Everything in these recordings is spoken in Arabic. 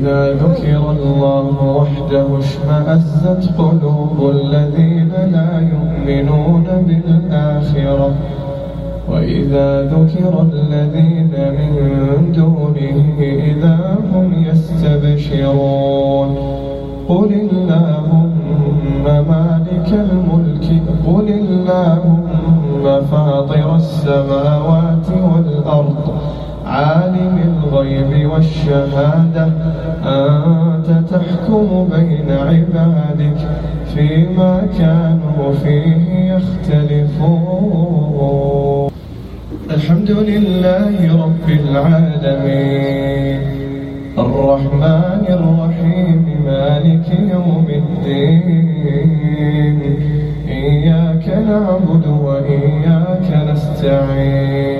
وإذا ذكر الله وحده اشمأزت قلوب الذين لا يؤمنون بالآخرة. وإذا ذكر الذين من دونه إذا هم يستبشرون. قل اللهم مالك الملك قل اللهم فاطر السماوات والأرض. عالم الغيب والشهادة أنت تحكم بين عبادك فيما كانوا فيه يختلفون. الحمد لله رب العالمين. الرحمن الرحيم مالك يوم الدين. إياك نعبد وإياك نستعين.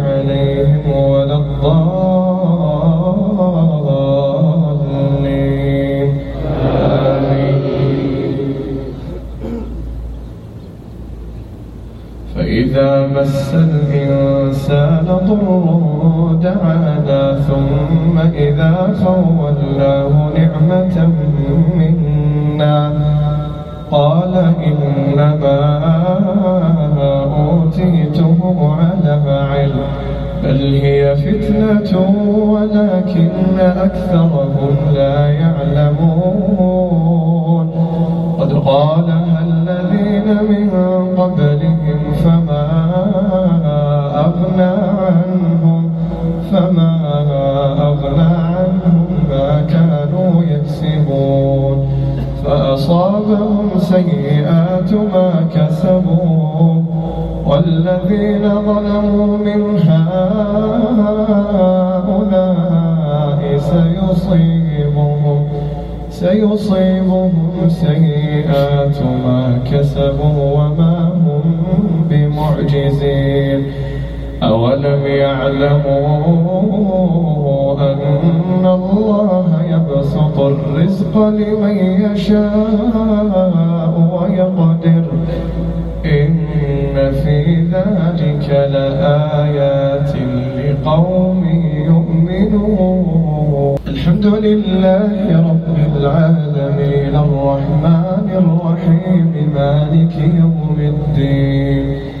فإذا مس الإنسان ضر دعانا ثم إذا خولناه نعمة منا قال إنما أوتيته على علم بل هي فتنة ولكن أكثرهم لا يعلمون. قد قالها الذين من أغنى عنهم فما أغنى عنهم ما كانوا يكسبون. فأصابهم سيئات ما كسبوا. والذين ظلموا من هؤلاء سيصيبهم سيصيبهم سيئات ما كسبوا وما هم بمعجزين. أولم يعلموا أن الله يبسط الرزق لمن يشاء ويقدر. إن في ذلك لآيات لقوم يؤمنون. الحمد لله رب العالمين. الرحمن الرحيم. مالك يوم الدين.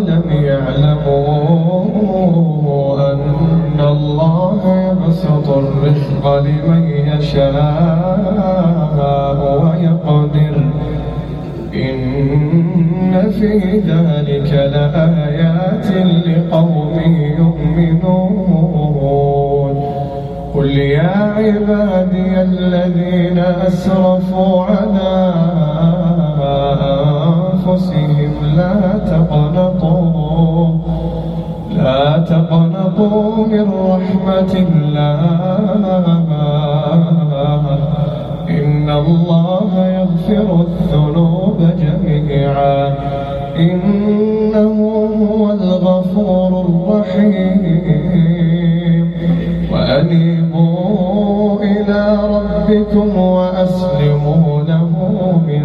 أولم يعلموا أن الله يبسط الرزق لمن يشاء ويقدر؟ إن في ذلك لآيات لقوم يؤمنون. قل يا عبادي الذين أسرفوا على أنفسهم لا تقنطوا لا تقنطوا من رحمة الله. إن الله يغفر الذنوب جميعا. إنه هو الغفور الرحيم. وأنيبوا إلى ربكم وأسلموا له من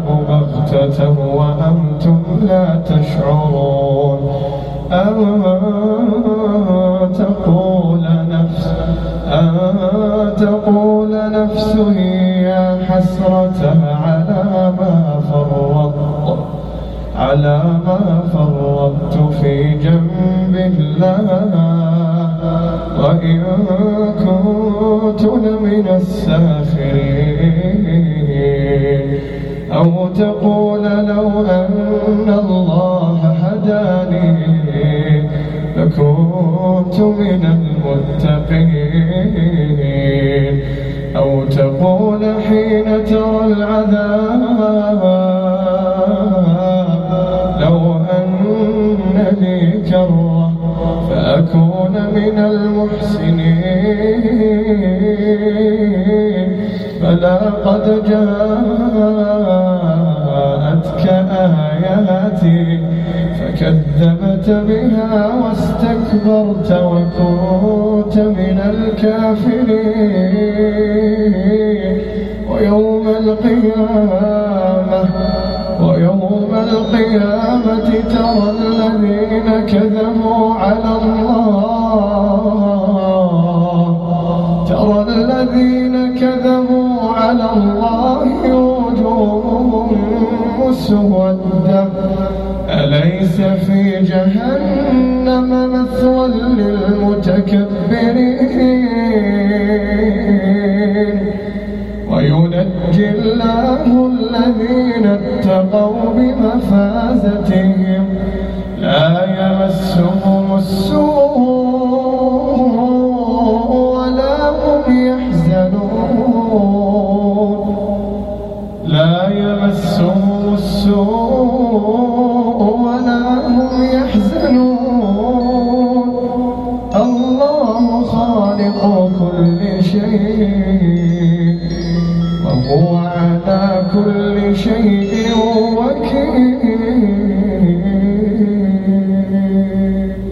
تشعرون. أن تقول نفس أن تقول نفس يا حسرة على ما فرطت على ما فرطت في جنب الله. وإن كنت لمن الساخرين أو تقول من المتقين. أو تقول حين ترى العذاب لو أن لي كرة فأكون من المحسنين. فلا قد جاءتك آياتي فكذبت بها واستكبرت وكنت من الكافرين. ويوم القيامة ويوم القيامة ترى الذين كذبوا على الله. ترى الذين كذبوا على الله وجوههم مسودة. أليس في جهنم مثوى للمتكبرين. وينجي الله الذين اتقوا بمفازتهم. لا يمسهم السوء شيء